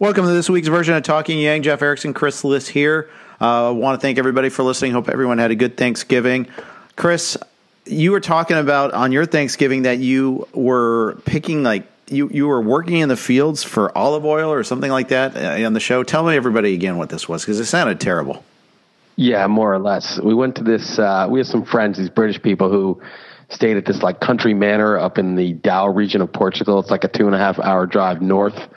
Welcome to this week's version of Talking Yang. Jeff Erickson, Chris Liss here. I uh, want to thank everybody for listening. Hope everyone had a good Thanksgiving. Chris, you were talking about on your Thanksgiving that you were picking like you you were working in the fields for olive oil or something like that uh, on the show. Tell me everybody again what this was because it sounded terrible. Yeah, more or less. We went to this. Uh, we have some friends, these British people who stayed at this like country manor up in the Dão region of Portugal. It's like a two and a half hour drive north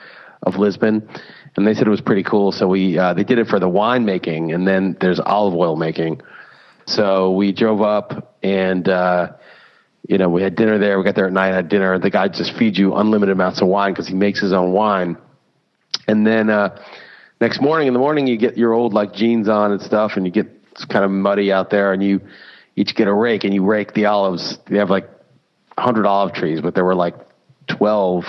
of Lisbon, and they said it was pretty cool. So we uh, they did it for the wine making, and then there's olive oil making. So we drove up, and uh, you know we had dinner there. We got there at night, had dinner. The guy just feeds you unlimited amounts of wine because he makes his own wine, and then uh, next morning in the morning you get your old like jeans on and stuff, and you get it's kind of muddy out there, and you each get a rake and you rake the olives. They have like 100 olive trees, but there were like 12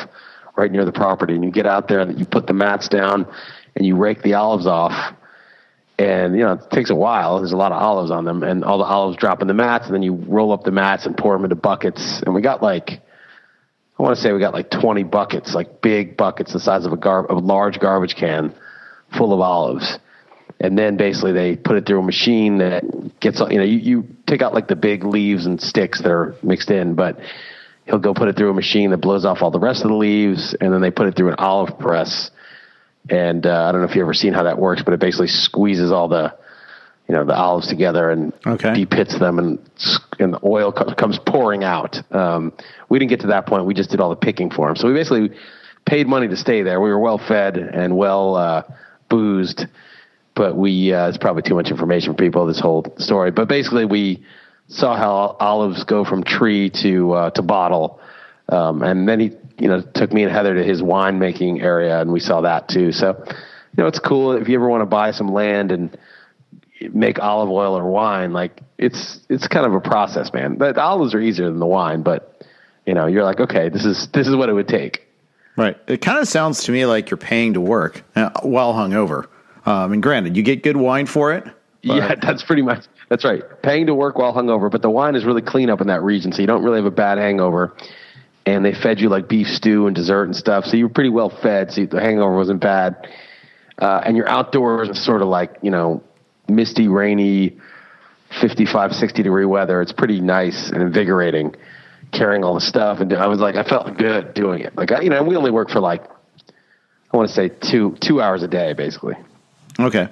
right near the property. And you get out there and you put the mats down and you rake the olives off. And, you know, it takes a while. There's a lot of olives on them. And all the olives drop in the mats. And then you roll up the mats and pour them into buckets. And we got like, I want to say we got like 20 buckets, like big buckets the size of a, gar- a large garbage can full of olives. And then basically they put it through a machine that gets, you know, you, you take out like the big leaves and sticks that are mixed in, but he'll go put it through a machine that blows off all the rest of the leaves, and then they put it through an olive press. And uh, I don't know if you've ever seen how that works, but it basically squeezes all the, you know, the olives together and okay. deep hits them, and and the oil co- comes pouring out. Um, we didn't get to that point. We just did all the picking for him. So we basically paid money to stay there. We were well fed and well uh, boozed, but we uh, it's probably too much information for people. This whole story, but basically we saw how olives go from tree to uh, to bottle, um, and then he you know took me and Heather to his winemaking area, and we saw that too. So you know it's cool if you ever want to buy some land and make olive oil or wine. Like it's it's kind of a process, man. The, the olives are easier than the wine, but you know you're like okay, this is this is what it would take. Right. It kind of sounds to me like you're paying to work uh, while hungover. Um, and granted, you get good wine for it. Yeah, that's pretty much that's right. Paying to work while hungover, but the wine is really clean up in that region, so you don't really have a bad hangover. And they fed you like beef stew and dessert and stuff, so you were pretty well fed. So the hangover wasn't bad. Uh, and you're outdoors sort of like you know misty, rainy, 55, 60 degree weather. It's pretty nice and invigorating carrying all the stuff, and I was like, I felt good doing it. Like, I, you know, we only work for like, I want to say two two hours a day, basically. Okay.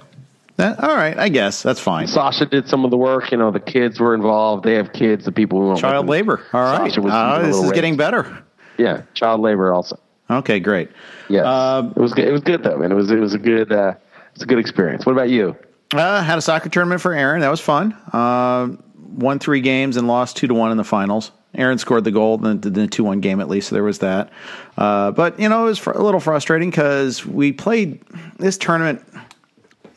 That, all right, I guess that's fine. Sasha did some of the work. You know, the kids were involved. They have kids. The people who Child labor. All right. Sasha was Uh, this is getting better. Yeah, child labor also. Okay, great. Yes, Um, it was good. It was good though, man. It was it was a good uh, it's a good experience. What about you? Uh, had a soccer tournament for Aaron. That was fun. Uh, won three games and lost two to one in the finals. Aaron scored the goal in the, the two one game at least, so there was that. Uh, but you know, it was fr- a little frustrating because we played this tournament.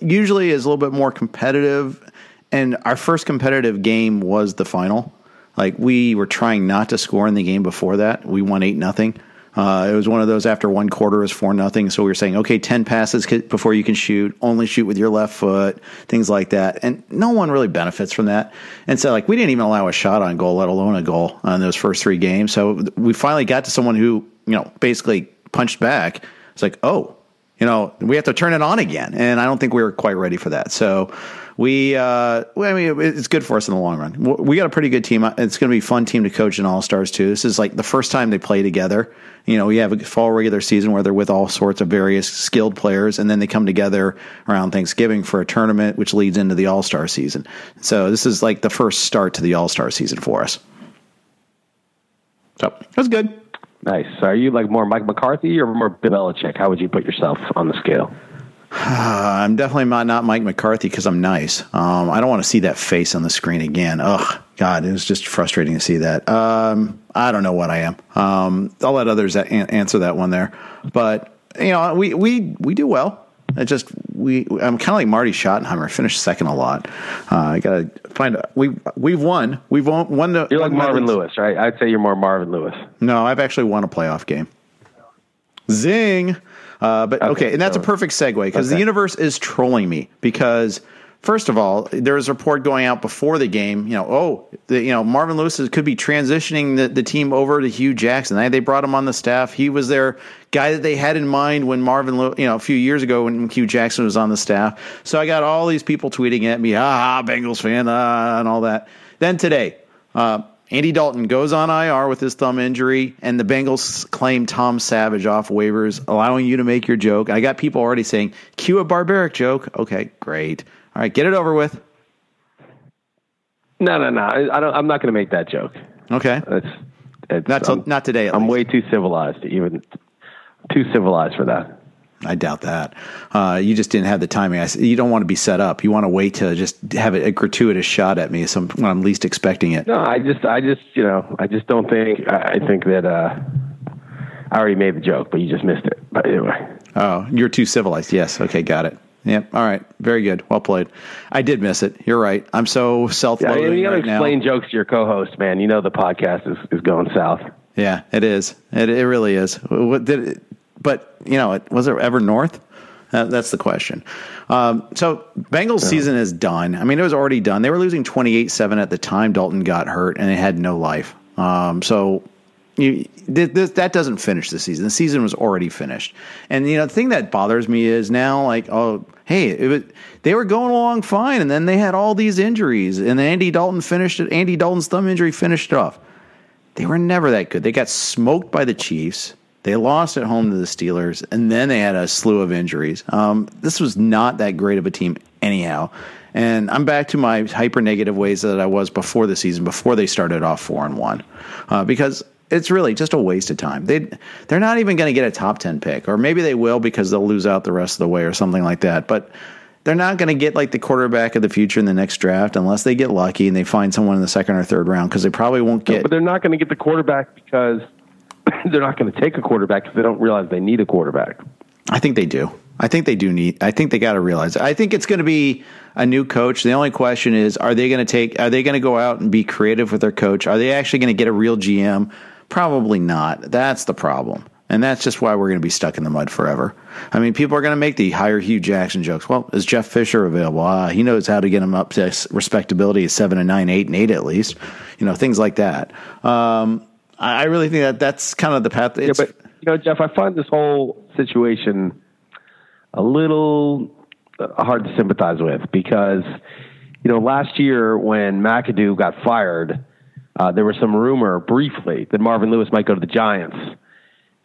Usually is a little bit more competitive, and our first competitive game was the final. Like we were trying not to score in the game before that. We won eight nothing. Uh, it was one of those after one quarter is four nothing. So we were saying, okay, ten passes before you can shoot. Only shoot with your left foot. Things like that, and no one really benefits from that. And so, like, we didn't even allow a shot on goal, let alone a goal on those first three games. So we finally got to someone who, you know, basically punched back. It's like, oh, you know, we have to turn it on again. And I don't think we were quite ready for that. So we, uh, I mean, it's good for us in the long run. We got a pretty good team. It's going to be a fun team to coach in All Stars too. This is like the first time they play together. You know, we have a fall regular season where they're with all sorts of various skilled players, and then they come together around Thanksgiving for a tournament, which leads into the All Star season. So this is like the first start to the All Star season for us. So was good. Nice. So are you like more Mike McCarthy or more Bill Belichick? How would you put yourself on the scale? I'm definitely not, not Mike McCarthy because I'm nice. Um, I don't want to see that face on the screen again. Ugh, God, it was just frustrating to see that. Um, I don't know what I am. Um, I'll let others a- answer that one there. But you know, we we we do well. It just we I'm kind of like Marty Schottenheimer. Finished second a lot. Uh, I gotta find. A, we we've won. We've won. won the, You're like Marvin Lewis, right? I'd say you're more Marvin Lewis. no, I've actually won a playoff game. Zing. Uh, but okay, Okay, and that's a perfect segue because the universe is trolling me because first of all, there was a report going out before the game. You know, oh, the, you know, Marvin Lewis is- could be transitioning the, the team over to Hue Jackson. They, they brought him on the staff. He was their guy that they had in mind when Marvin, Lew- you know, a few years ago when Hue Jackson was on the staff. So I got all these people tweeting at me, ah, Bengals fan, ah, and all that. Then today, uh, Andy Dalton goes on IR with his thumb injury, and the Bengals claim Tom Savage off waivers, allowing you to make your joke. I got people already saying, cue a barbaric joke. Okay, great. All right, get it over with. No, no, no. I I don't. I'm not going to make that joke. Okay. It's, it's Not, till, not today. At I'm least. way too civilized to even too civilized for that. I doubt that. Uh, you just didn't have the timing. I you don't want to be set up. You want to wait to just have a, a gratuitous shot at me some, when I'm least expecting it. No, I just, I just, you know, I just don't think. I, I think that uh, I already made the joke, but you just missed it. But anyway, Oh, you're too civilized. Yes. Okay, got it. Yep. All right. Very good. Well played. I did miss it. You're right. I'm so yeah, self-loathing you got to right now. explain jokes to your co-host, man. You know the podcast is, is going south. Yeah, it is. It, it really is. What did it, but you know, it, was it ever north? Uh, that's the question. Um, so Bengals season is done. I mean, it was already done. They were losing 28-7 at the time Dalton got hurt and they had no life. Um, so you, th- th- that doesn't finish the season. The season was already finished. And you know, the thing that bothers me is now like, oh, hey, was, they were going along fine, and then they had all these injuries, and Andy Dalton finished it. Andy Dalton's thumb injury finished it off. They were never that good. They got smoked by the Chiefs. They lost at home to the Steelers, and then they had a slew of injuries. Um, this was not that great of a team, anyhow. And I'm back to my hyper negative ways that I was before the season, before they started off four and one, uh, because it's really just a waste of time. They they're not even going to get a top ten pick, or maybe they will because they'll lose out the rest of the way, or something like that. But they're not going to get like the quarterback of the future in the next draft unless they get lucky and they find someone in the second or third round because they probably won't get. But they're not going to get the quarterback because they're not going to take a quarterback because they don't realize they need a quarterback. I think they do. I think they do need. I think they got to realize. I think it's going to be a new coach. The only question is, are they going to take? Are they going to go out and be creative with their coach? Are they actually going to get a real GM? Probably not. That's the problem, and that's just why we're going to be stuck in the mud forever. I mean, people are going to make the hire Hue Jackson jokes. Well, is Jeff Fisher available? Ah, he knows how to get him up to respectability, seven and nine, eight and eight at least. You know, things like that. Um, I I really think that that's kind of the path. It's, yeah, but you know, Jeff, I find this whole situation a little uh, hard to sympathize with because you know last year when McAdoo got fired, uh, there was some rumor briefly that Marvin Lewis might go to the Giants.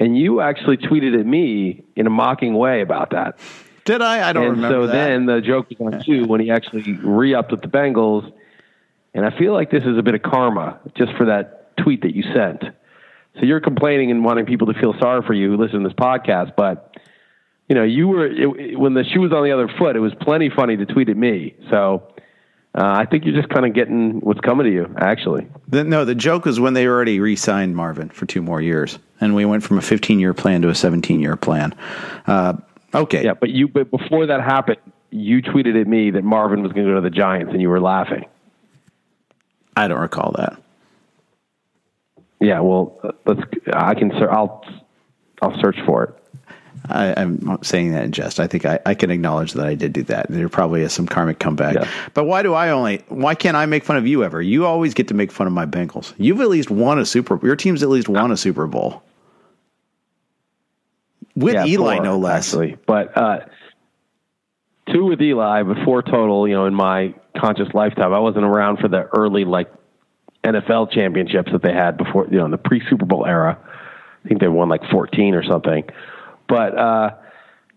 And you actually tweeted at me in a mocking way about that. Did I? I don't and remember. So that. then the joke was on you when he actually re upped with the Bengals. And I feel like this is a bit of karma just for that tweet that you sent. So you're complaining and wanting people to feel sorry for you who listen to this podcast, but you know, you were it, when the shoe was on the other foot. It was plenty funny to tweet at me. So uh, I think you're just kind of getting what's coming to you. Actually, the, no, the joke is when they already re-signed Marvin for two more years, and we went from a 15-year plan to a 17-year plan. Uh, okay, yeah, but you but before that happened, you tweeted at me that Marvin was going to go to the Giants, and you were laughing. I don't recall that. Yeah, well, let's. I can. I'll. I'll search for it. I, am not saying that in jest. I think I, I, can acknowledge that I did do that. There probably is some karmic comeback. Yeah. But why do I only? Why can't I make fun of you ever? You always get to make fun of my Bengals. You've at least won a Super. Your team's at least won a Super Bowl with yeah, Eli, four, no less. Actually, but uh, two with Eli, but four total. You know, in my conscious lifetime, I wasn't around for the early like NFL championships that they had before. You know, in the pre Super Bowl era. I think they won like 14 or something. But uh,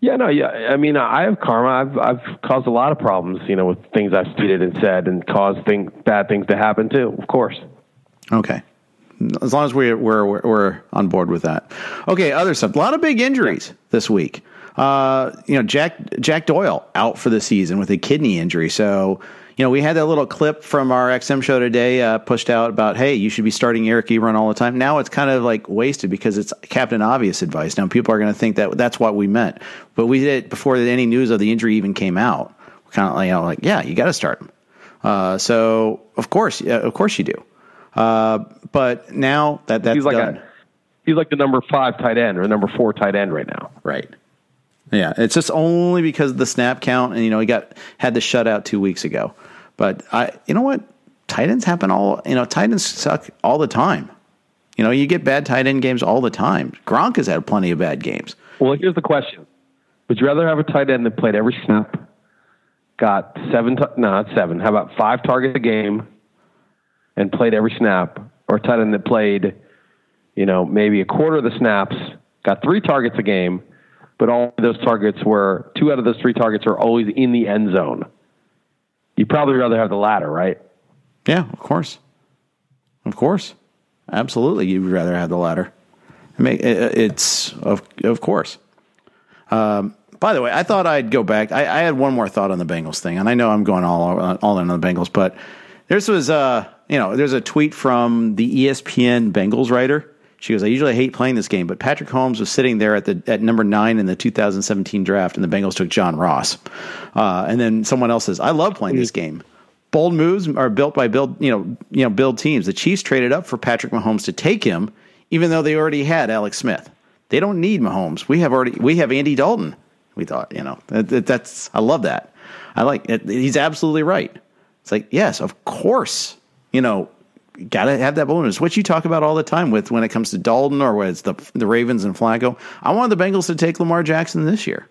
yeah, no, yeah. I mean, I have karma. I've I've caused a lot of problems, you know, with things I've tweeted and said, and caused things, bad things to happen too. Of course. Okay. As long as we're we're we're on board with that. Okay, other stuff. A lot of big injuries this week. Uh, you know, Jack Jack Doyle out for the season with a kidney injury. So you know, we had that little clip from our XM show today uh, pushed out about, hey, you should be starting Eric Ebron all the time. Now it's kind of like wasted because it's Captain Obvious advice. Now people are going to think that that's what we meant, but we did it before any news of the injury even came out. Kind of like, you know, like yeah, you got to start him. Uh, so of course, of course you do. Uh, but now that that's he's like done, a, he's like the number five tight end or number four tight end right now. Right. Yeah, it's just only because of the snap count, and you know he got had the shutout two weeks ago. But I, you know what, tight ends happen all. You know, tight ends suck all the time. You know, you get bad tight end games all the time. Gronk has had plenty of bad games. Well, here's the question: Would you rather have a tight end that played every snap, got seven, no, not seven. How about five targets a game, and played every snap, or a tight end that played, you know, maybe a quarter of the snaps, got three targets a game, but all those targets were two out of those three targets are always in the end zone. You'd probably rather have the latter, right? Yeah, of course, of course, absolutely. You'd rather have the latter. It's of of course. Um, by the way, I thought I'd go back. I, I, had one more thought on the Bengals thing, and I know I'm going all all in on the Bengals, but this was uh, you know, there's a tweet from the ESPN Bengals writer she goes, I usually hate playing this game, but Patrick Mahomes was sitting there at the at number nine in the 2017 draft, and the Bengals took John Ross. Uh, and then someone else says, I love playing this game. Bold moves are built by build, you know, you know, build teams. The Chiefs traded up for Patrick Mahomes to take him, even though they already had Alex Smith. They don't need Mahomes. We have already we have Andy Dalton. We thought, you know, that, that's I love that. I like it. He's absolutely right. It's like, yes, of course. You know, got to have that bonus, what you talk about all the time with when it comes to Dalton or when it's the the Ravens and Flacco. I want the Bengals to take Lamar Jackson this year.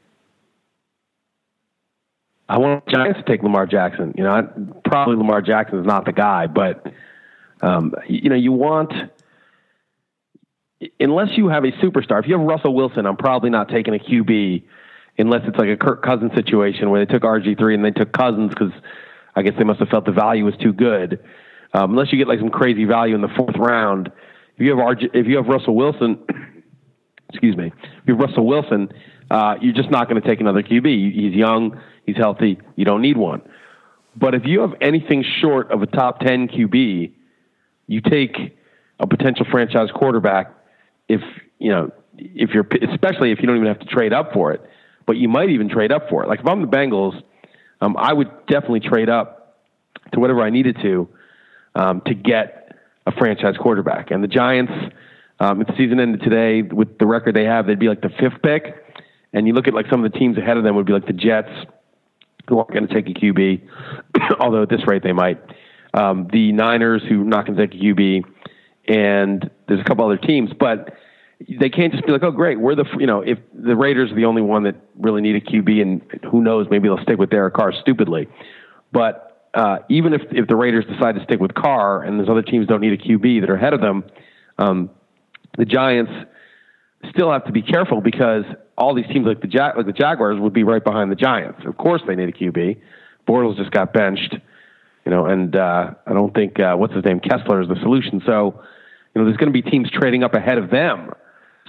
I want Giants to take Lamar Jackson. You know, probably Lamar Jackson is not the guy, but um, you know, you want unless you have a superstar. If you have Russell Wilson, I'm probably not taking a QB unless it's like a Kirk Cousins situation where they took RG three and they took Cousins because I guess they must have felt the value was too good. Um, unless you get like some crazy value in the fourth round, if you have RG, if you have Russell Wilson, excuse me, if you have Russell Wilson, uh, you're just not going to take another QB. He's young, he's healthy. You don't need one. But if you have anything short of a top ten QB, you take a potential franchise quarterback. If you know, if you're especially if you don't even have to trade up for it, but you might even trade up for it. Like if I'm the Bengals, um, I would definitely trade up to whatever I needed to um, to get a franchise quarterback. And the Giants, um, if the season ended today with the record they have, they'd be like the fifth pick. And you look at like some of the teams ahead of them would be like the Jets, who aren't going to take a QB, although at this rate they might. Um, the Niners, who are not going to take a QB, and there's a couple other teams, but they can't just be like, oh, great, we're the, you know, if the Raiders are the only one that really need a QB, and who knows, maybe they'll stick with Derek Carr stupidly. But uh, even if if the Raiders decide to stick with Carr and those other teams don't need a QB that are ahead of them, um, the Giants still have to be careful because all these teams like the like the Jaguars would be right behind the Giants. Of course, they need a QB. Bortles just got benched, you know, and uh, I don't think uh, what's his name Kessler is the solution. So, you know, there's going to be teams trading up ahead of them.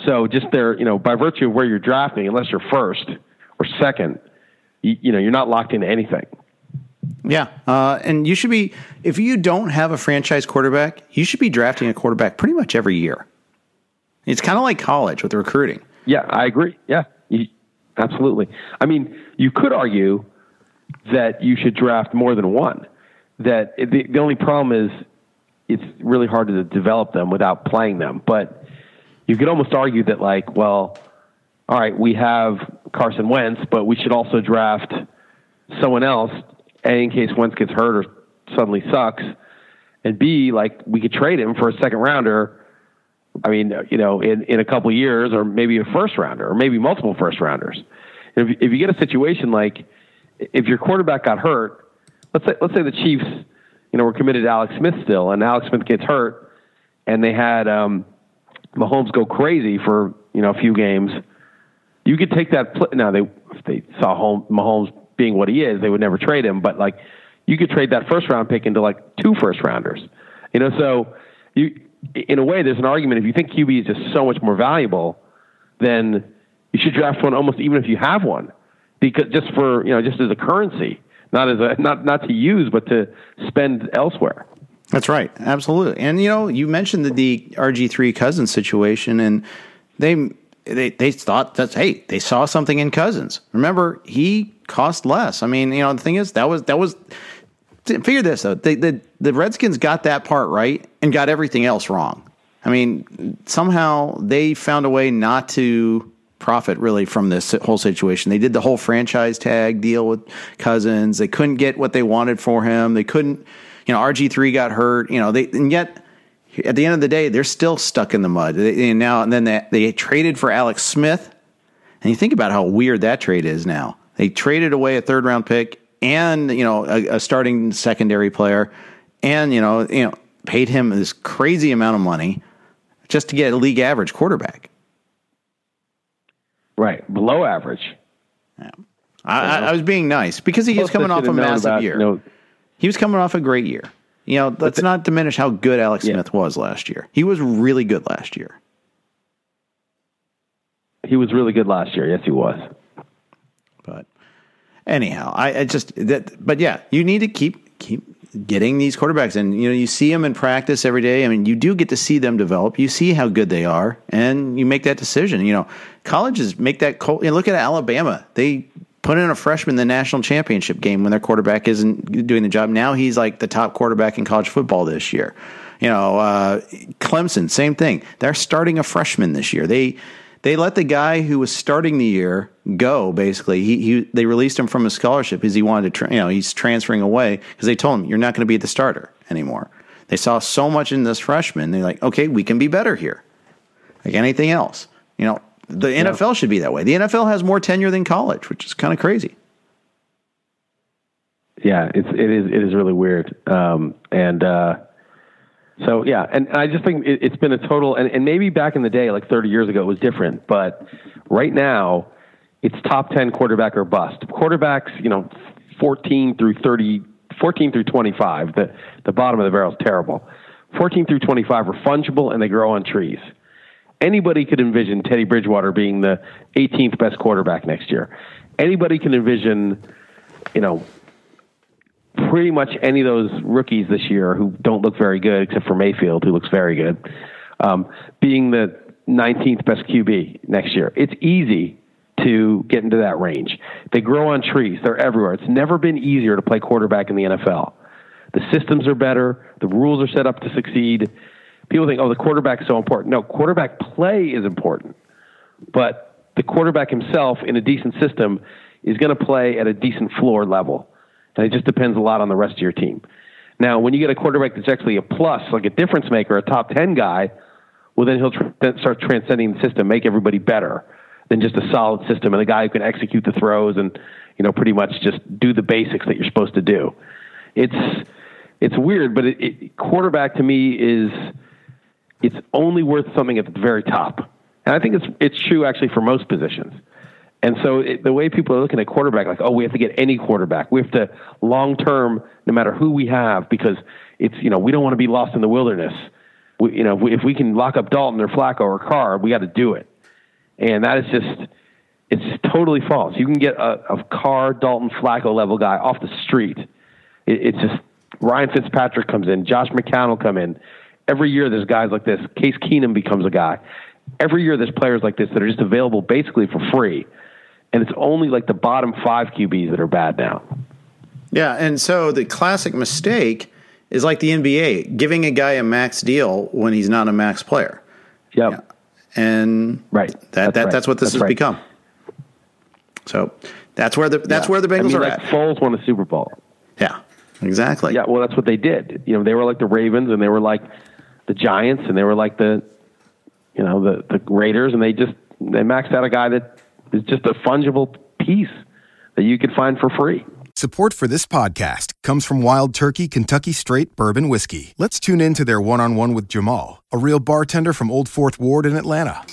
So just there, you know, by virtue of where you're drafting, unless you're first or second, you, you know, you're not locked into anything. Yeah, uh, and you should be if you don't have a franchise quarterback, you should be drafting a quarterback pretty much every year. It's kind of like college with recruiting. Yeah, I agree. Yeah, you, absolutely. I mean, you could argue that you should draft more than one. That the, the only problem is it's really hard to develop them without playing them. But you could almost argue that, like, well, all right, we have Carson Wentz, but we should also draft someone else a, in case Wentz gets hurt or suddenly sucks, and B, like we could trade him for a second rounder. I mean, you know, in, in a couple years, or maybe a first rounder, or maybe multiple first rounders. If, if you get a situation like if your quarterback got hurt, let's say let's say the Chiefs, you know, were committed to Alex Smith still, and Alex Smith gets hurt, and they had um, Mahomes go crazy for you know a few games. You could take that. Pl- now they they saw home, Mahomes being what he is, they would never trade him. But like, you could trade that first round pick into like two first rounders. You know, so you in a way, there's an argument. If you think QB is just so much more valuable, then you should draft one almost even if you have one, because just for you know just as a currency, not as a not not to use, but to spend elsewhere. That's right, absolutely. And you know, you mentioned the, the RG three Cousins situation, and they they they thought that hey, they saw something in Cousins. Remember, he cost less. I mean, you know, the thing is that was that was figure this though. The, the the Redskins got that part right and got everything else wrong. I mean, somehow they found a way not to profit really from this whole situation. They did the whole franchise tag deal with Cousins. They couldn't get what they wanted for him. They couldn't, you know, RG3 got hurt, you know, they and yet at the end of the day, they're still stuck in the mud. They, and now and then they, they traded for Alex Smith. And you think about how weird that trade is now. They traded away a third round pick and you know a, a, starting secondary player, and you know you know paid him this crazy amount of money just to get a league average quarterback. Right, below average. Yeah. I, I, was being nice because he was coming off a massive about, year. You know, he was coming off a great year. You know, let's the, not diminish how good Alex yeah. Smith was last year. He was really good last year. He was really good last year. Yes, he was. But anyhow, I, I just that, but yeah, you need to keep keep getting these quarterbacks, and you know you see them in practice every day. I mean, you do get to see them develop. You see how good they are, and you make that decision. You know, colleges make that. You know, look at Alabama; they put in a freshman in the national championship game when their quarterback isn't doing the job. Now he's like the top quarterback in college football this year. You know, uh, Clemson, same thing. They're starting a freshman this year. They they let the guy who was starting the year go. Basically, he, he they released him from his scholarship because he wanted to. Tra- you know, he's transferring away because they told him you're not going to be the starter anymore. They saw so much in this freshman. They're like, okay, we can be better here. Like anything else, you know, the NFL should be that way. The NFL has more tenure than college, which is kind of crazy. Yeah, it's it is it is really weird. Um, and uh, so yeah, and I just think it, has been a total, and, and maybe back in the day, like 30 years ago, it was different. But right now, it's top 10 quarterback or bust. Quarterbacks, you know, 14 through 30, 14 through 25. The the bottom of the barrel is terrible. 14 through 25 are fungible and they grow on trees. Anybody could envision Teddy Bridgewater being the 18th best quarterback next year. Anybody can envision, you know, pretty much any of those rookies this year who don't look very good, except for Mayfield, who looks very good, um, being the 19th best QB next year. It's easy to get into that range. They grow on trees, they're everywhere. It's never been easier to play quarterback in the NFL. The systems are better, the rules are set up to succeed. People think, oh, the quarterback's so important. No, quarterback play is important, but the quarterback himself in a decent system is going to play at a decent floor level. And it just depends a lot on the rest of your team. Now, when you get a quarterback that's actually a plus, like a difference maker, a top 10 guy, well, then he'll start transcending the system, make everybody better than just a solid system and a guy who can execute the throws and, you know, pretty much just do the basics that you're supposed to do. it's it's weird, but it, it, quarterback to me is it's only worth something at the very top, and I think it's it's true actually for most positions. And so it, the way people are looking at quarterback, like, oh, we have to get any quarterback. We have to long term, no matter who we have, because it's you know we don't want to be lost in the wilderness. We, you know, if we, if we can lock up Dalton or Flacco or Carr, we got to do it. And that is just it's totally false. You can get a, a Carr, Dalton, Flacco level guy off the street. It, it's just Ryan Fitzpatrick comes in, Josh McCown will come in. Every year there's guys like this. Case Keenum becomes a guy. Every year there's players like this that are just available basically for free. And it's only like the bottom five QBs that are bad now. Yeah, and so the classic mistake is like the NBA, giving a guy a max deal when he's not a max player. Yep. Yeah. And right. That, that's, that, right. that's what this that's has right. become. So that's where the that's yeah. where the Bengals I mean, are like at. Foles won a Super Bowl. Yeah, exactly. Yeah, well, that's what they did. You know, they were like the Ravens, and they were like the Giants, and they were like the, you know, the the Raiders, and they just they maxed out a guy that is just a fungible piece that you could find for free. Support for this podcast comes from Wild Turkey Kentucky Straight Bourbon Whiskey. Let's tune in to their one on one with Jamal, a real bartender from Old Fourth Ward in Atlanta.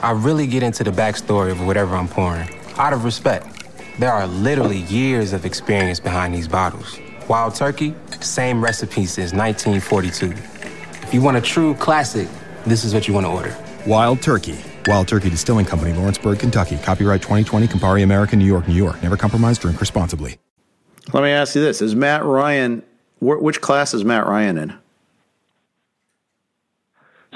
I really get into the backstory of whatever I'm pouring out of respect. There are literally years of experience behind these bottles. Wild Turkey, same recipe since 1942. If you want a true classic, this is what you want to order. Wild Turkey. Wild Turkey Distilling Company, Lawrenceburg, Kentucky. Copyright 2020, Campari American, New York, New York. Never compromise, drink responsibly. Let me ask you this. Is Matt Ryan, which class is Matt Ryan in?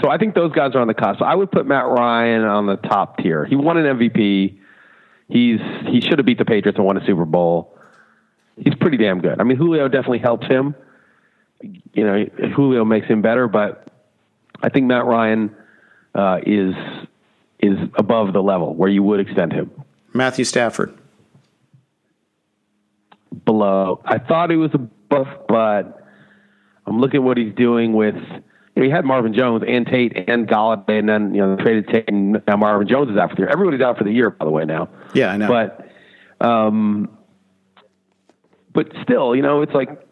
So I think those guys are on the cusp. I would put Matt Ryan on the top tier. He won an MVP. He's he should have beat the Patriots and won a Super Bowl. He's pretty damn good. I mean, Julio definitely helps him. You know, Julio makes him better, but I think Matt Ryan uh, is is above the level where you would extend him. Matthew Stafford below. I thought he was above, but I'm looking at what he's doing with you know, he had Marvin Jones and Tate and Golladay, and then you know traded Tate, and now Marvin Jones is out for the year. Everybody's out for the year, by the way. Now, yeah, I know. But, um, but still, you know, it's like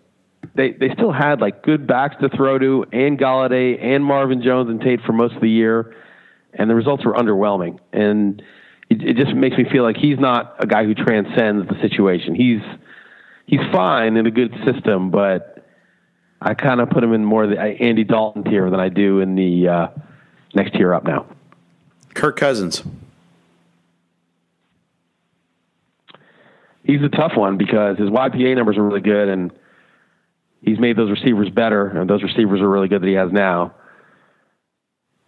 they they still had like good backs to throw to, and Golladay and Marvin Jones and Tate for most of the year, and the results were underwhelming. And it, it just makes me feel like he's not a guy who transcends the situation. He's he's fine in a good system, but I kind of put him in more the uh, Andy Dalton tier than I do in the uh, next tier up now. Kirk Cousins. He's a tough one because his YPA numbers are really good, and he's made those receivers better, and those receivers are really good that he has now.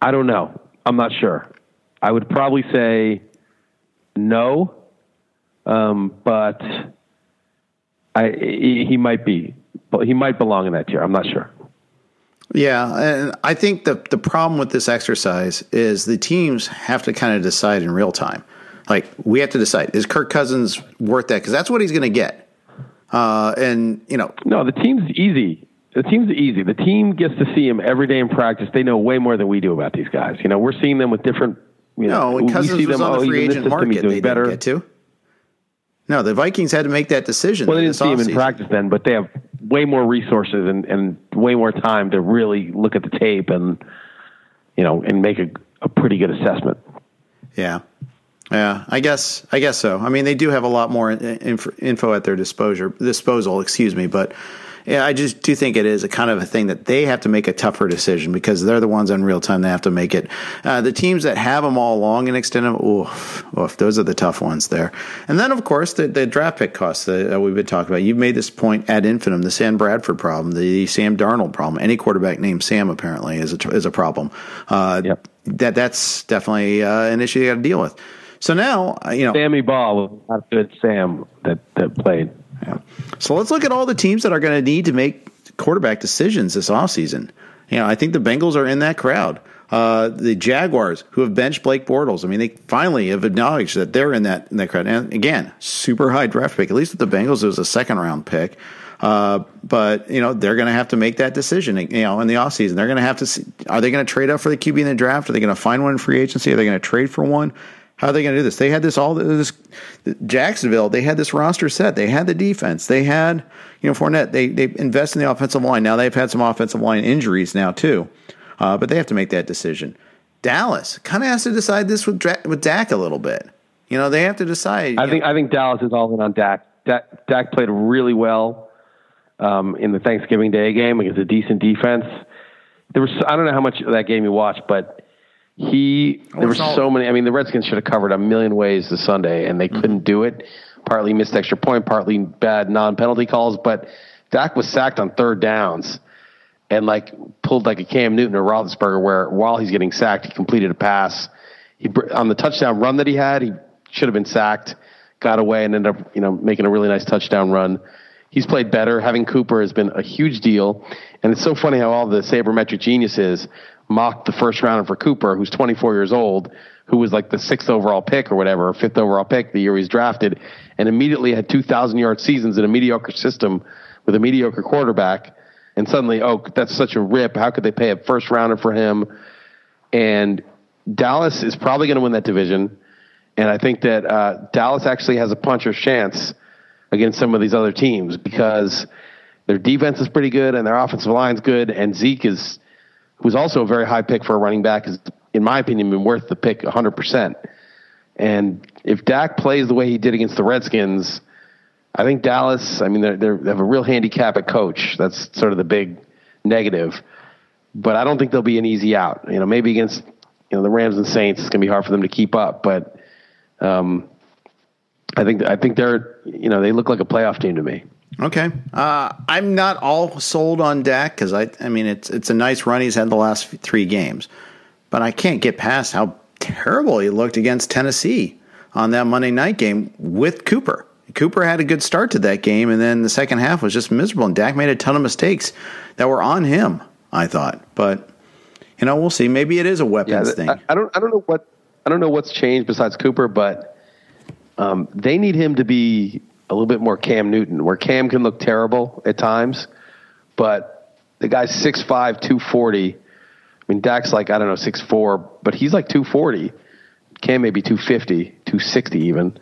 I don't know. I'm not sure. I would probably say no, um, but I, he, might be he might belong in that tier. I'm not sure. Yeah, and I think the the problem with this exercise is the teams have to kind of decide in real time. Like we have to decide: is Kirk Cousins worth that? Because that's what he's going to get. Uh, and you know, no, the team's easy. The team's easy. The team gets to see him every day in practice. They know way more than we do about these guys. You know, we're seeing them with different. You know, no, when Cousins we see them, on the oh, free agent market, they better. get to. No, the Vikings had to make that decision. Well, they didn't see him in practice then, but they have way more resources and, and way more time to really look at the tape and you know and make a, a pretty good assessment. Yeah, yeah, I guess I guess so. I mean, they do have a lot more info at their disposal. Disposal, excuse me, but yeah, I just do think it is a kind of a thing that they have to make a tougher decision because they're the ones in real time that have to make it. Uh, the teams that have them all along and extend them, oof, oof, those are the tough ones there. And then, of course, the, the draft pick costs that we've been talking about. You've made this point ad infinitum: the Sam Bradford problem, the Sam Darnold problem. Any quarterback named Sam apparently is a is a problem. Uh, yep. That that's definitely uh, an issue you got to deal with. So now, uh, you know, Sammy Ball not good. Sam that that played. Yeah. So let's look at all the teams that are going to need to make quarterback decisions this offseason. You know, I think the Bengals are in that crowd. Uh, the Jaguars, who have benched Blake Bortles, I mean, they finally have acknowledged that they're in that in that crowd. And again, super high draft pick. At least with the Bengals, it was a second round pick. Uh, but you know they're going to have to make that decision. You know, in the offseason, they're going to have to. See, are they going to trade up for the QB in the draft? Are they going to find one in free agency? Are they going to trade for one? How are they going to do this? They had this all this Jacksonville. They had this roster set. They had the defense. They had you know Fournette. They they invest in the offensive line. Now they've had some offensive line injuries now too, uh, but they have to make that decision. Dallas kind of has to decide this with with Dak a little bit. You know they have to decide. I think know. I think Dallas is all in on Dak. Dak, Dak played really well um, in the Thanksgiving Day game against a decent defense. There was I don't know how much of that game you watched, but he there were so many. I mean, the Redskins should have covered a million ways this Sunday, and they mm-hmm. couldn't do it. Partly missed extra point, partly bad non-penalty calls. But Dak was sacked on third downs, and like pulled like a Cam Newton or Roethlisberger, where while he's getting sacked, he completed a pass. He on the touchdown run that he had, he should have been sacked, got away, and ended up you know making a really nice touchdown run. He's played better. Having Cooper has been a huge deal, and it's so funny how all the sabermetric geniuses mocked the first rounder for Cooper, who's 24 years old, who was like the sixth overall pick or whatever, or fifth overall pick the year he's drafted, and immediately had 2,000 yard seasons in a mediocre system with a mediocre quarterback. And suddenly, oh, that's such a rip. How could they pay a first rounder for him? And Dallas is probably going to win that division. And I think that uh, Dallas actually has a puncher's chance against some of these other teams because their defense is pretty good and their offensive line's good, and Zeke is who's also a very high pick for a running back, is in my opinion been worth the pick 100%. And if Dak plays the way he did against the Redskins, I think Dallas. I mean, they're, they're, they have a real handicap at coach. That's sort of the big negative. But I don't think they'll be an easy out. You know, maybe against you know the Rams and Saints, it's going to be hard for them to keep up. But um, I think I think they're you know they look like a playoff team to me. Okay, uh, I'm not all sold on Dak because I, I mean, it's it's a nice run he's had the last three games, but I can't get past how terrible he looked against Tennessee on that Monday night game with Cooper. Cooper had a good start to that game, and then the second half was just miserable. And Dak made a ton of mistakes that were on him. I thought, but you know, we'll see. Maybe it is a weapons yeah, thing. I, I, don't. I don't know what. I don't know what's changed besides Cooper, but um, they need him to be a little bit more Cam Newton, where Cam can look terrible at times, but the guy's 6'5, 240. I mean, Dak's like, I don't know, 6'4, but he's like 240. Cam maybe 250, 260 even.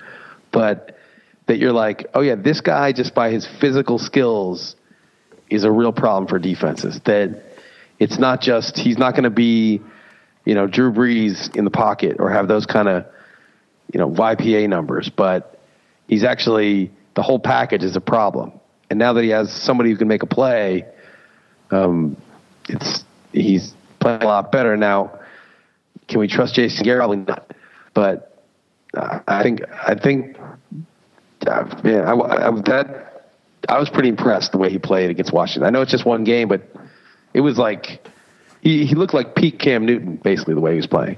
But that you're like, oh, yeah, this guy, just by his physical skills, is a real problem for defenses. That it's not just, he's not going to be, you know, Drew Brees in the pocket or have those kind of, you know, YPA numbers, but he's actually the whole package is a problem. And now that he has somebody who can make a play, um, it's he's playing a lot better now. Can we trust Jason Garrett? Probably not. But uh, I think I think uh, yeah, I, I, that I was pretty impressed the way he played against Washington. I know it's just one game, but it was like he, he looked like peak Cam Newton, basically the way he was playing.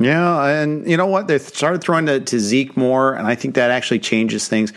Yeah, and you know what? They started throwing to, to Zeke more, and I think that actually changes things.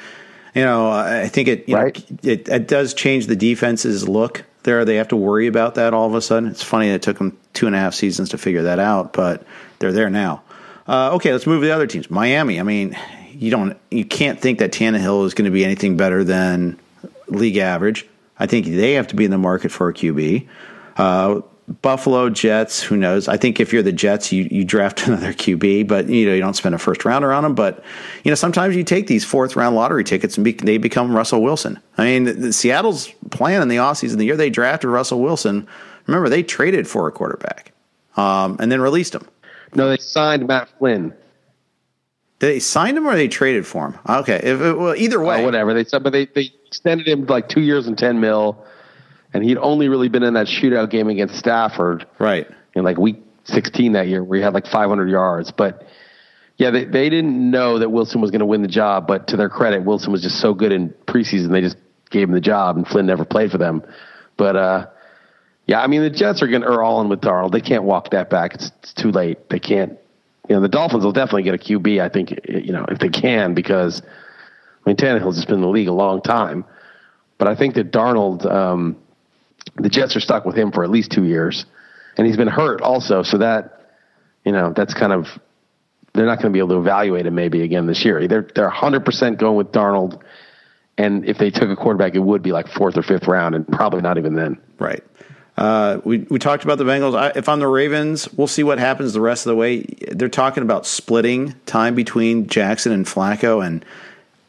You know, I think it, right. know, it it does change the defense's look. There, they have to worry about that all of a sudden. It's funny that it took them two and a half seasons to figure that out, but they're there now. Uh, okay, let's move to the other teams. Miami. I mean, you don't, you can't think that Tannehill is going to be anything better than league average. I think they have to be in the market for a QB. Uh, Buffalo Jets, who knows? I think if you're the Jets, you, you draft another QB, but you know you don't spend a first rounder on them. But you know sometimes you take these fourth round lottery tickets and be, they become Russell Wilson. I mean, the, the Seattle's plan in the offseason, the year they drafted Russell Wilson, remember they traded for a quarterback um, and then released him. No, they signed Matt Flynn. They signed him or they traded for him? Okay, if, well, either way, oh, whatever they said, but they they extended him like two years and ten mil and he'd only really been in that shootout game against Stafford, right? In like week 16 that year, where he had like 500 yards. But yeah, they they didn't know that Wilson was going to win the job. But to their credit, Wilson was just so good in preseason, they just gave him the job, and Flynn never played for them. But uh, yeah, I mean the Jets are going are all in with Darnold. They can't walk that back. It's, it's too late. They can't. You know, the Dolphins will definitely get a QB. I think you know if they can because I mean Tannehill's just been in the league a long time. But I think that Darnold. Um, the Jets are stuck with him for at least two years, and he's been hurt also. So that you know that's kind of they're not going to be able to evaluate him maybe again this year. They're they're 100 percent going with Darnold, and if they took a quarterback, it would be like fourth or fifth round, and probably not even then. Right. Uh, we we talked about the Bengals. I, if I'm the Ravens, we'll see what happens the rest of the way. They're talking about splitting time between Jackson and Flacco, and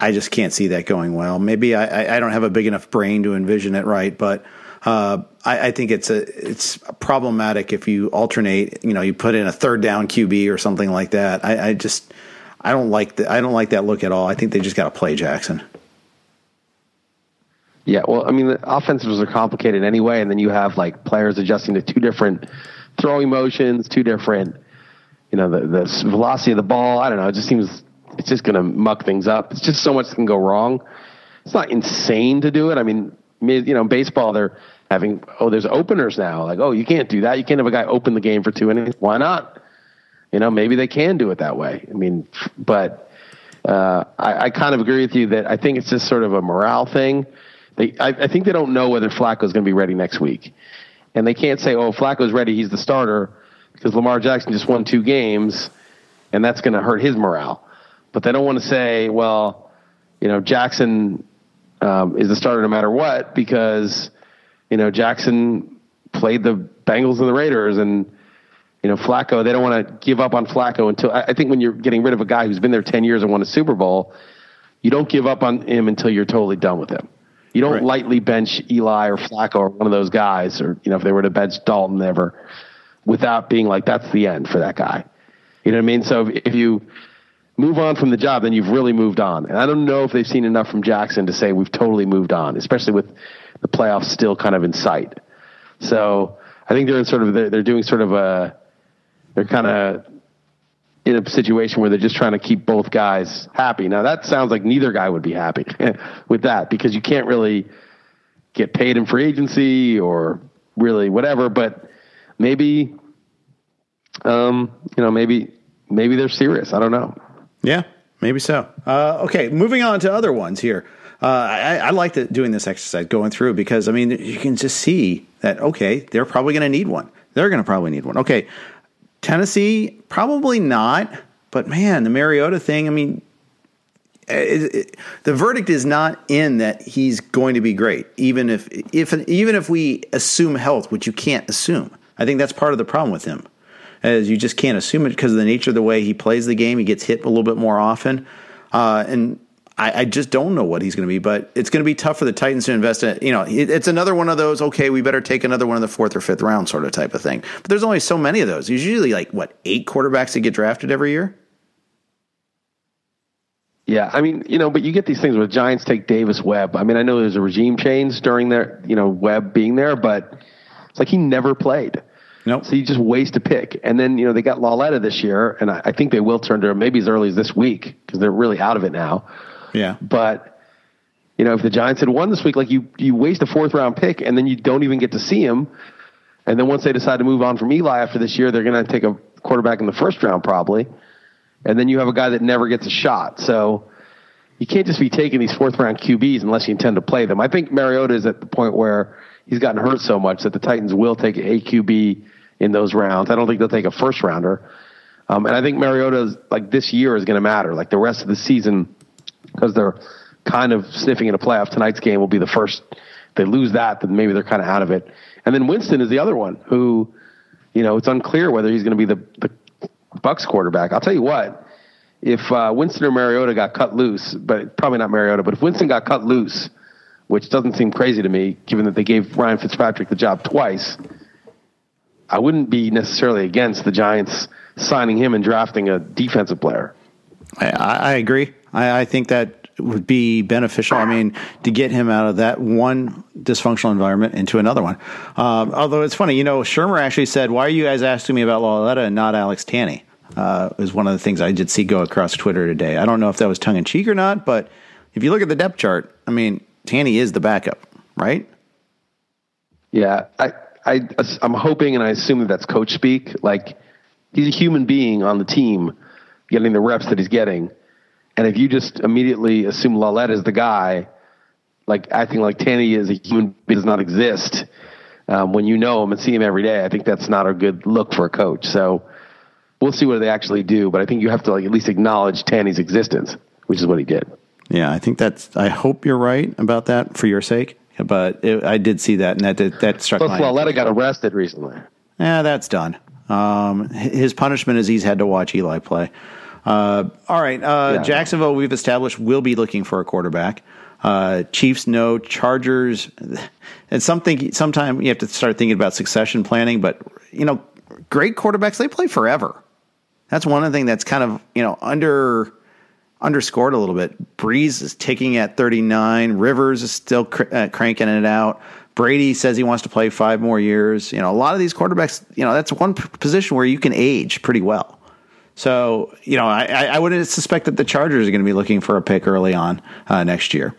I just can't see that going well. Maybe I, I don't have a big enough brain to envision it right, but uh, I, I, think it's a it's problematic if you alternate. You know, you put in a third down QB or something like that. I, I just I don't like the, I don't like that look at all. I think they just got to play Jackson. Yeah, well, I mean, the offensives are complicated anyway, and then you have like players adjusting to two different throwing motions, two different, you know, the, the velocity of the ball. I don't know. It just seems it's just going to muck things up. It's just so much can go wrong. It's not insane to do it. I mean, you know, baseball they're having oh, there's openers now. Like, oh, you can't do that. You can't have a guy open the game for two innings. Why not? You know, maybe they can do it that way. I mean, but uh, I, I kind of agree with you that I think it's just sort of a morale thing they, I, I think they don't know whether Flacco's going to be ready next week, and they can't say, "Oh, Flacco's ready; he's the starter," because Lamar Jackson just won two games, and that's going to hurt his morale. But they don't want to say, "Well, you know, Jackson um, is the starter no matter what," because you know Jackson played the Bengals and the Raiders, and you know Flacco. They don't want to give up on Flacco until I, I think when you're getting rid of a guy who's been there ten years and won a Super Bowl, you don't give up on him until you're totally done with him. You don't right. lightly bench Eli or Flacco or one of those guys, or you know if they were to bench Dalton ever, without being like that's the end for that guy. You know what I mean? So if, if you move on from the job, then you've really moved on. And I don't know if they've seen enough from Jackson to say we've totally moved on, especially with the playoffs still kind of in sight. So I think they're in sort of they're, they're doing sort of a they're kind of in a situation where they're just trying to keep both guys happy. Now that sounds like neither guy would be happy with that because you can't really get paid in free agency or really whatever, but maybe um, you know, maybe maybe they're serious. I don't know. Yeah, maybe so. Uh, okay, moving on to other ones here. Uh, I, I like doing this exercise, going through because I mean you can just see that okay, they're probably going to need one. They're going to probably need one. Okay, Tennessee, probably not. But man, the Mariota thing, I mean, it, it, the verdict is not in that he's going to be great, even if if even if we assume health, which you can't assume. I think that's part of the problem with him, as you just can't assume it because of the nature of the way he plays the game. He gets hit a little bit more often, uh, and I, I, just don't know what he's going to be, but it's going to be tough for the Titans to invest in. You know, it, it's another one of those. Okay, we better take another one in the fourth or fifth round, sort of type of thing. But there's only so many of those. There's usually like what eight quarterbacks that get drafted every year. Yeah, I mean, you know, but you get these things where Giants take Davis Webb. I mean, I know there's a regime change during their, you know, Webb being there, but it's like he never played. No, nope. So you just waste a pick. And then, you know, they got Lauletta this year, and I, I think they will turn to him maybe as early as this week because they're really out of it now. Yeah. But you know, if the Giants had won this week, like you you waste a fourth round pick and then you don't even get to see him. And then once they decide to move on from Eli after this year, they're going to take a quarterback in the first round probably. And then you have a guy that never gets a shot. So you can't just be taking these fourth round QBs unless you intend to play them. I think Mariota is at the point where he's gotten hurt so much that the Titans will take a QB in those rounds. I don't think they'll take a first rounder. Um, and I think Mariota's like this year is going to matter. Like the rest of the season, because they're kind of sniffing at a playoff. Tonight's game will be the first. They lose that, then maybe they're kind of out of it. And then Winston is the other one who, you know, it's unclear whether he's going to be the, the Bucs quarterback. I'll tell you what, if uh, Winston or Mariota got cut loose, but probably not Mariota, but if Winston got cut loose, which doesn't seem crazy to me, given that they gave Ryan Fitzpatrick the job twice, I wouldn't be necessarily against the Giants signing him and drafting a defensive player. I, I agree. I, I think that would be beneficial. I mean, to get him out of that one dysfunctional environment into another one. Um, although it's funny, you know, Shurmur actually said, "Why are you guys asking me about Lauletta and not Alex Tanney?" Uh, is one of the things I did see go across Twitter today. I don't know if that was tongue in cheek or not, but if you look at the depth chart, I mean, Tanney is the backup, right? Yeah, I, I, I'm hoping and I assume that that's coach speak. Like he's a human being on the team, getting the reps that he's getting and if you just immediately assume Lauletta is the guy, like acting like Tanney is a human being does not exist, um, when you know him and see him every day, I think that's not a good look for a coach. So we'll see what they actually do, but I think you have to like at least acknowledge Tanney's existence, which is what he did. Yeah, I think that's. I hope you're right about that for your sake. But it, I did see that, and that that, that struck Plus. Lauletta got arrested recently. Yeah, that's done. Um, his punishment is he's had to watch Eli play. Uh, all right, uh, Yeah. Jacksonville, we've established will be looking for a quarterback. Uh, Chiefs, no. Chargers, and something. Sometime you have to start thinking about succession planning. But you know, great quarterbacks they play forever. That's one of the things that's kind of you know under underscored a little bit. Brees is ticking at 39. Rivers is still cr- uh, cranking it out. Brady says he wants to play five more years. You know, a lot of these quarterbacks, you know, that's one p- position where you can age pretty well. So, you know, I, I I would suspect that the Chargers are going to be looking for a pick early on uh, next year.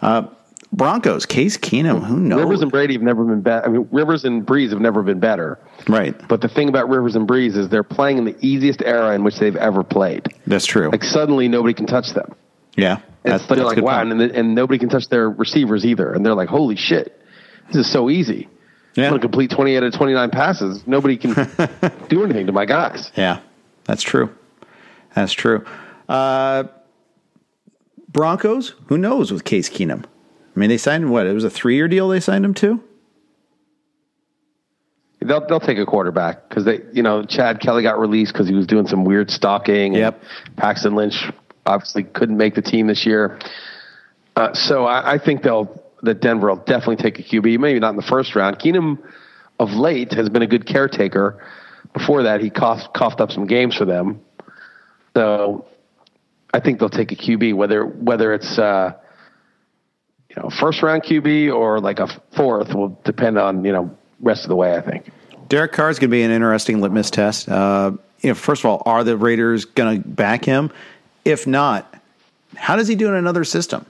Uh, Broncos, Case Keenum, who knows? Rivers and Brady have never been better. I mean, Rivers and Brees have never been better. right. But the thing about Rivers and Brees is they're playing in the easiest era in which they've ever played. That's true. Like suddenly nobody can touch them. yeah. And That's, they're that's like, wow, point. and, and nobody can touch their receivers either. And they're like, holy shit, this is so easy. Yeah. I'm going to complete 20 out of 29 passes. Nobody can do anything to my guys. Yeah, that's true. That's true. Uh, Broncos, who knows with Case Keenum? I mean, they signed what? It was a three year deal they signed him to? They'll they'll take a quarterback because they you know Chad Kelly got released because he was doing some weird stalking. Yep. Paxton Lynch obviously couldn't make the team this year. Uh, so I, I think they'll that Denver will definitely take a QB. Maybe not in the first round. Keenum of late has been a good caretaker. Before that, he coughed coughed up some games for them. So I think they'll take a QB whether whether it's. Uh, you know, first round QB or like a fourth will depend on, you know, rest of the way, I think. Derek Carr is going to be an interesting litmus test. Uh, you know, first of all, are the Raiders going to back him? If not, how does he do in another system?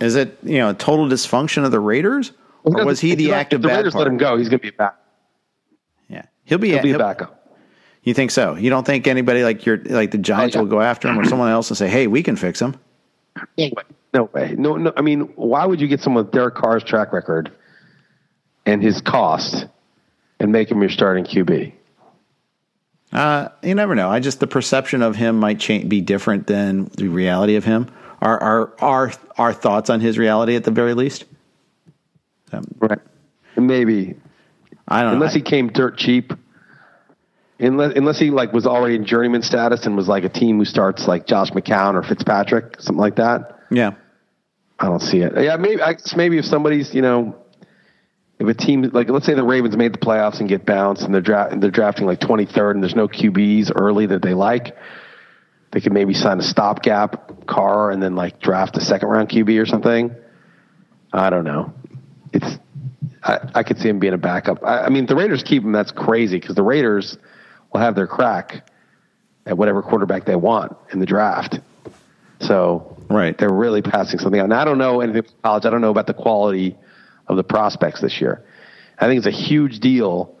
Is it you know a total dysfunction of the Raiders, or was he the active If the Raiders let him go, he's going to be a back. Yeah, he'll be He'll be he'll- backup. You think so? You don't think anybody like your like the Giants Oh, yeah. will go after him or someone else and say, "Hey, we can fix him"? No way. No, no. I mean, why would you get someone with Derek Carr's track record and his cost and make him your starting QB? Uh, you never know. I just the perception of him might change, be different than the reality of him. Our our our our thoughts on his reality at the very least. Right. Maybe. I don't Unless know. he came dirt cheap. Unless, unless he like was already in journeyman status and was like a team who starts like Josh McCown or Fitzpatrick, something like that. Yeah, I don't see it. Yeah, maybe I guess maybe if somebody's you know, if a team like let's say the Ravens made the playoffs and get bounced and they're dra- they're drafting like twenty third and there's no QBs early that they like, they could maybe sign a stopgap Carr and then like draft a second round QB or something. I don't know. It's I, I could see him being a backup. I, I mean, the Raiders keep him. That's crazy because the Raiders will have their crack at whatever quarterback they want in the draft. So Right. they're really passing something out. And I don't know anything about college. I don't know about the quality of the prospects this year. I think it's a huge deal.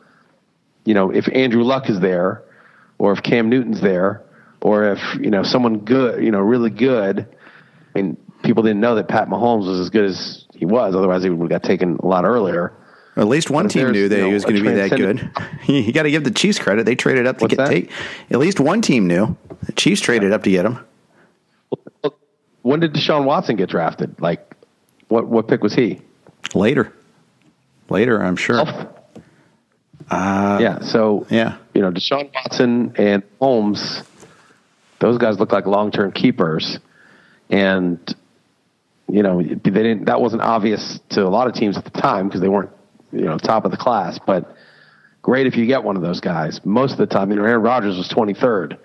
You know, if Andrew Luck is there, or if Cam Newton's there, or if you know someone good, you know, really good. I mean, people didn't know that Pat Mahomes was as good as he was. Otherwise, he would have got taken a lot earlier. at least one team knew that you know, he was going to be that good. you got to give the Chiefs credit; they traded up to What's get that? At least one team knew. The Chiefs traded up to get him. When did Deshaun Watson get drafted? Like, what what pick was he? Later, later, I'm sure. Oh. Uh, yeah. So Yeah, you know, Deshaun Watson and Holmes, those guys look like long term keepers, and you know they didn't. That wasn't obvious to a lot of teams at the time because they weren't you know top of the class. But great if you get one of those guys. Most of the time, you know, Aaron Rodgers was twenty third,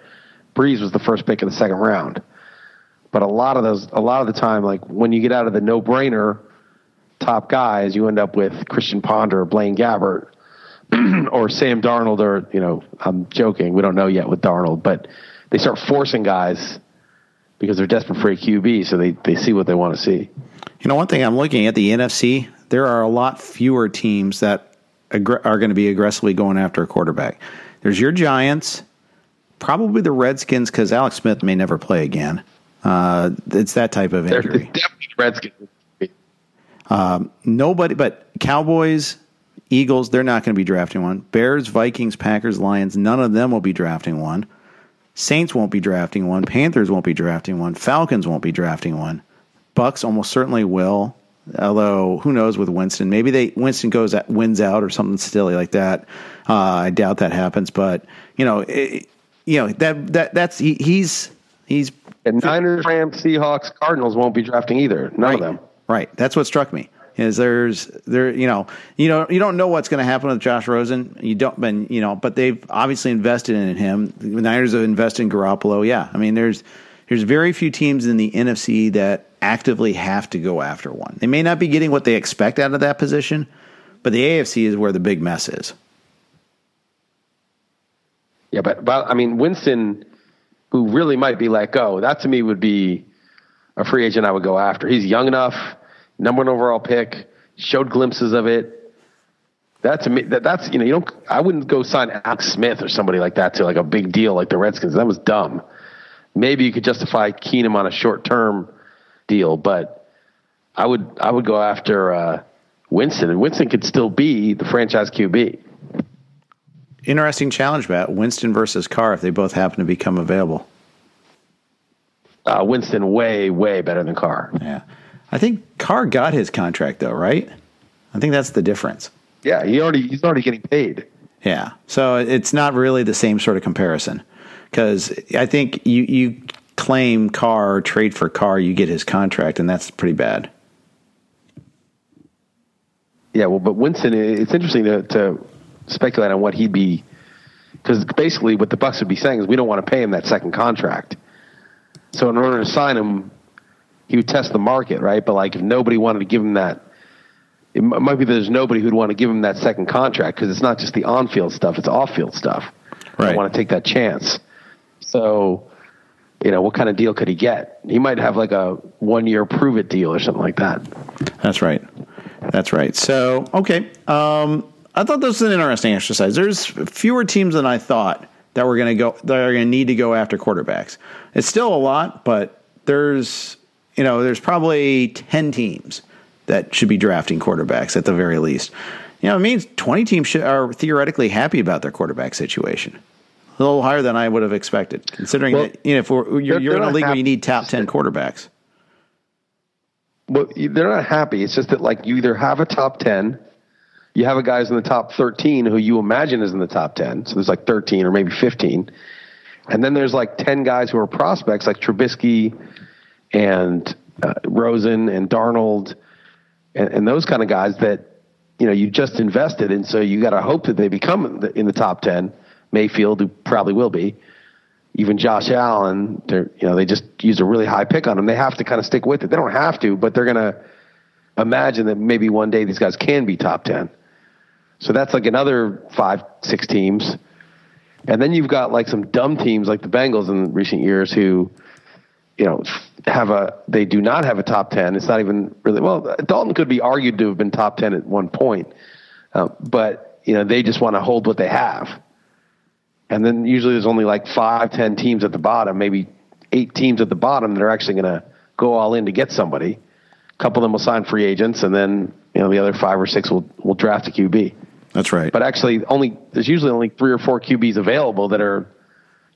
Brees was the first pick in the second round. But a lot of those, a lot of the time, like when you get out of the no brainer top guys, you end up with Christian Ponder, or Blaine Gabbert, or Sam Darnold, or you know, I'm joking. We don't know yet with Darnold, but they start forcing guys because they're desperate for a QB, so they they see what they want to see. You know, one thing I'm looking at the NFC, there are a lot fewer teams that are going to be aggressively going after a quarterback. There's your Giants, probably the Redskins because Alex Smith may never play again. Uh, it's that type of injury. definitely Redskins. Nobody, but Cowboys, Eagles, they're not going to be drafting one. Bears, Vikings, Packers, Lions, none of them will be drafting one. Saints won't be drafting one. Panthers won't be drafting one. Falcons won't be drafting one. Bucs almost certainly will. Although who knows with Winston? Maybe they Winston goes at, wins out or something silly like that. Uh, I doubt that happens, but you know, it, you know that that that's he, he's he's and Niners, Rams, Seahawks, Cardinals won't be drafting either. None right, of them. Right. That's what struck me. Is there's there you know you know you don't know what's going to happen with Josh Rosen you don't been you know but they've obviously invested in him the Niners have invested in Garoppolo yeah I mean there's there's very few teams in the NFC that actively have to go after one they may not be getting what they expect out of that position but the AFC is where the big mess is yeah but but I mean Winston who really might be let go that to me would be a free agent I would go after he's young enough number one overall pick, showed glimpses of it. That's that, that's you know you don't I wouldn't go sign Alex Smith or somebody like that to like a big deal like the Redskins. That was dumb. Maybe you could justify Keenum on a short term deal, but I would I would go after uh, Winston, and Winston could still be the franchise QB. Interesting challenge, Matt. Winston versus Carr if they both happen to become available. Uh, Winston way way better than Carr. Yeah. I think Carr got his contract though, right? I think that's the difference. Yeah, he already he's already getting paid. Yeah, so it's not really the same sort of comparison because I think you you claim Carr trade for Carr, you get his contract, and that's pretty bad. Yeah, well, but Winston, it's interesting to, to speculate on what he'd be because basically what the Bucs would be saying is we don't want to pay him that second contract. So in order to sign him, he would test the market, right? But like if nobody wanted to give him that, it might be there's nobody who'd want to give him that second contract because it's not just the on-field stuff; it's off-field stuff. Right. I want to take that chance. So, you know, what kind of deal could he get? He might have like a one-year prove-it deal or something like that. That's right. That's right. So, okay. Um, I thought this was an interesting exercise. There's fewer teams than I thought that were going to go that are going to need to go after quarterbacks. It's still a lot, but there's you know, there's probably 10 teams that should be drafting quarterbacks at the very least. You know, it means 20 teams should, are theoretically happy about their quarterback situation. A little higher than I would have expected, considering well, that you know if you're, you're in a league where you need top 10 quarterbacks. Well, they're not happy. It's just that like you either have a top 10, you have a guys in the top 13 who you imagine is in the top 10. So there's like 13 or maybe 15. And then there's like 10 guys who are prospects like Trubisky, and uh, Rosen and Darnold and, and, those kind of guys that you know you just invested in. So you got to hope that they become in the, in the, top ten. Mayfield, who probably will be, even Josh Allen. They're you know they just use a really high pick on them. They have to kind of stick with it. They don't have to, but they're gonna imagine that maybe one day these guys can be top ten. So that's like another five, six teams. And then you've got like some dumb teams like the Bengals in recent years who you know, have a they do not have a top ten. It's not even really well. Dalton could be argued to have been top ten at one point, uh, but you know they just want to hold what they have. And then usually there's only like five, ten teams at the bottom, maybe eight teams at the bottom that are actually going to go all in to get somebody. A couple of them will sign free agents, and then you know the other five or six will will draft a QB. That's right. But actually, only there's usually only three or four QBs available that are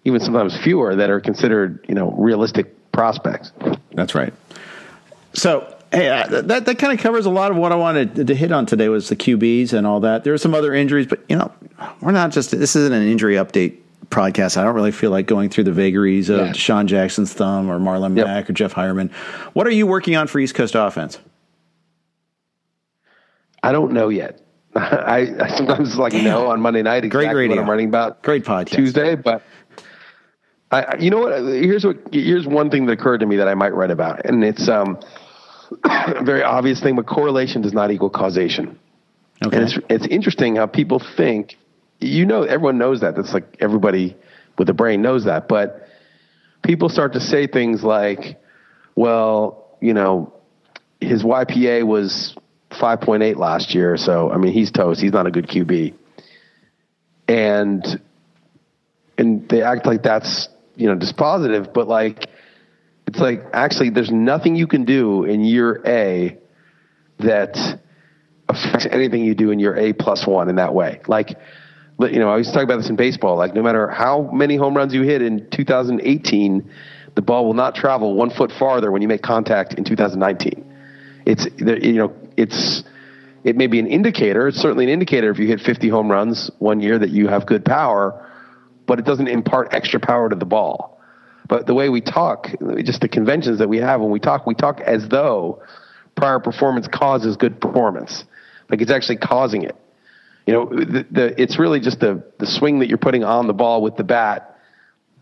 even sometimes fewer that are considered you know realistic prospects. That's right. So hey, uh, that that kind of covers a lot of what I wanted to hit on today was the QBs and all that. There are some other injuries, but you know, we're not just this isn't an injury update podcast. I don't really feel like going through the vagaries of yeah. DeSean Jackson's thumb or Marlon yep. Mack or Jeff Heuerman. What are you working on for East Coast offense? I don't know yet. I, I sometimes like Damn. know on Monday night exactly Great radio. what I'm writing about. Great podcast Tuesday, but I, you know what? Here's what. Here's one thing that occurred to me that I might write about, and it's um, a very obvious thing, but correlation does not equal causation. Okay. And it's it's interesting how people think. You know, everyone knows that. That's like everybody with a brain knows that, but people start to say things like, "Well, you know, his YPA was 5.8 last year, so I mean, he's toast. He's not a good QB." And and they act like that's you know dispositive, but like it's like actually there's nothing you can do in year A that affects anything you do in year A plus one in that way. Like you know, I was talking about this in baseball. Like no matter how many home runs you hit in 2018, the ball will not travel one foot farther when you make contact in 2019. it's you know it's it may be an indicator. It's certainly an indicator if you hit 50 home runs one year that you have good power, but it doesn't impart extra power to the ball. But the way we talk, just the conventions that we have when we talk, we talk as though prior performance causes good performance, like it's actually causing it. You know, the, the it's really just the the swing that you're putting on the ball with the bat,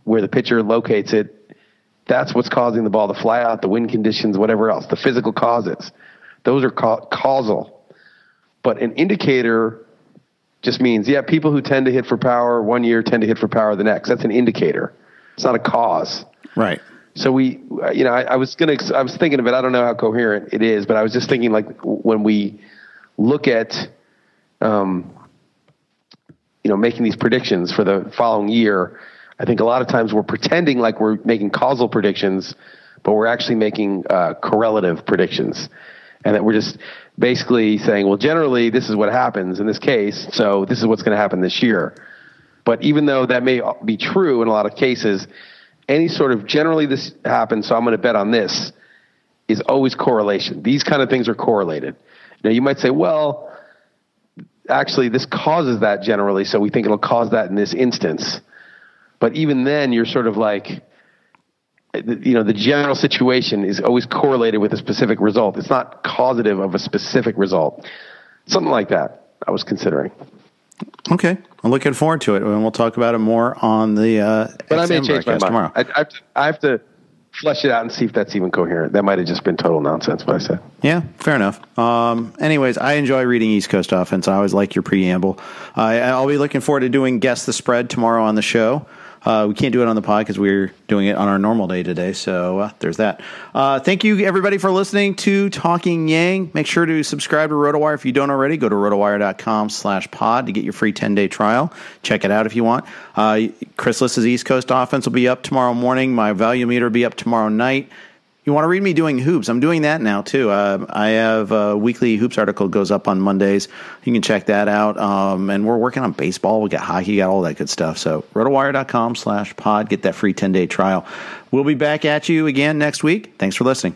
where the pitcher locates it. That's what's causing the ball to fly out, the wind conditions, whatever else, the physical causes. Those are ca- causal but an indicator just means, yeah, people who tend to hit for power one year tend to hit for power the next. That's an indicator. It's not a cause. Right. So we, you know, I, I was gonna, I was thinking of it. I don't know how coherent it is, but I was just thinking like when we look at, um, you know, making these predictions for the following year, I think a lot of times we're pretending like we're making causal predictions, but we're actually making uh, correlative predictions, and that we're just basically saying, well, generally this is what happens in this case, so this is what's going to happen this year. But even though that may be true in a lot of cases, any sort of generally this happens, so I'm going to bet on this is always correlation. These kind of things are correlated. Now you might say, well, actually this causes that generally, so we think it'll cause that in this instance. But even then, you're sort of like, you know the general situation is always correlated with a specific result it's not causative of a specific result something like that i was considering okay i'm looking forward to it and we'll talk about it more on the uh but i may change my mind tomorrow I, I, have to, I have to flesh it out and see if that's even coherent. That might have just been total nonsense what I said. Yeah, fair enough. Um, anyways, I enjoy reading East Coast offense. I always like your preamble. Uh, I'll be looking forward to doing guess the spread tomorrow on the show. Uh, we can't do it on the pod because we're doing it on our normal day today. So uh, there's that. Uh, thank you, everybody, for listening to Talking Yang. Make sure to subscribe to RotoWire if you don't already. Go to rotowire.com slash pod to get your free 10-day trial. Check it out if you want. Uh, Chris Liss's East Coast offense will be up tomorrow morning. My value meter will be up tomorrow night you want to read me doing hoops? I'm doing that now too. Uh, I have a weekly hoops article goes up on Mondays. You can check that out. Um, and we're working on baseball. We got hockey, got all that good stuff. So rotowire.com slash pod. Get that free 10 day trial. We'll be back at you again next week. Thanks for listening.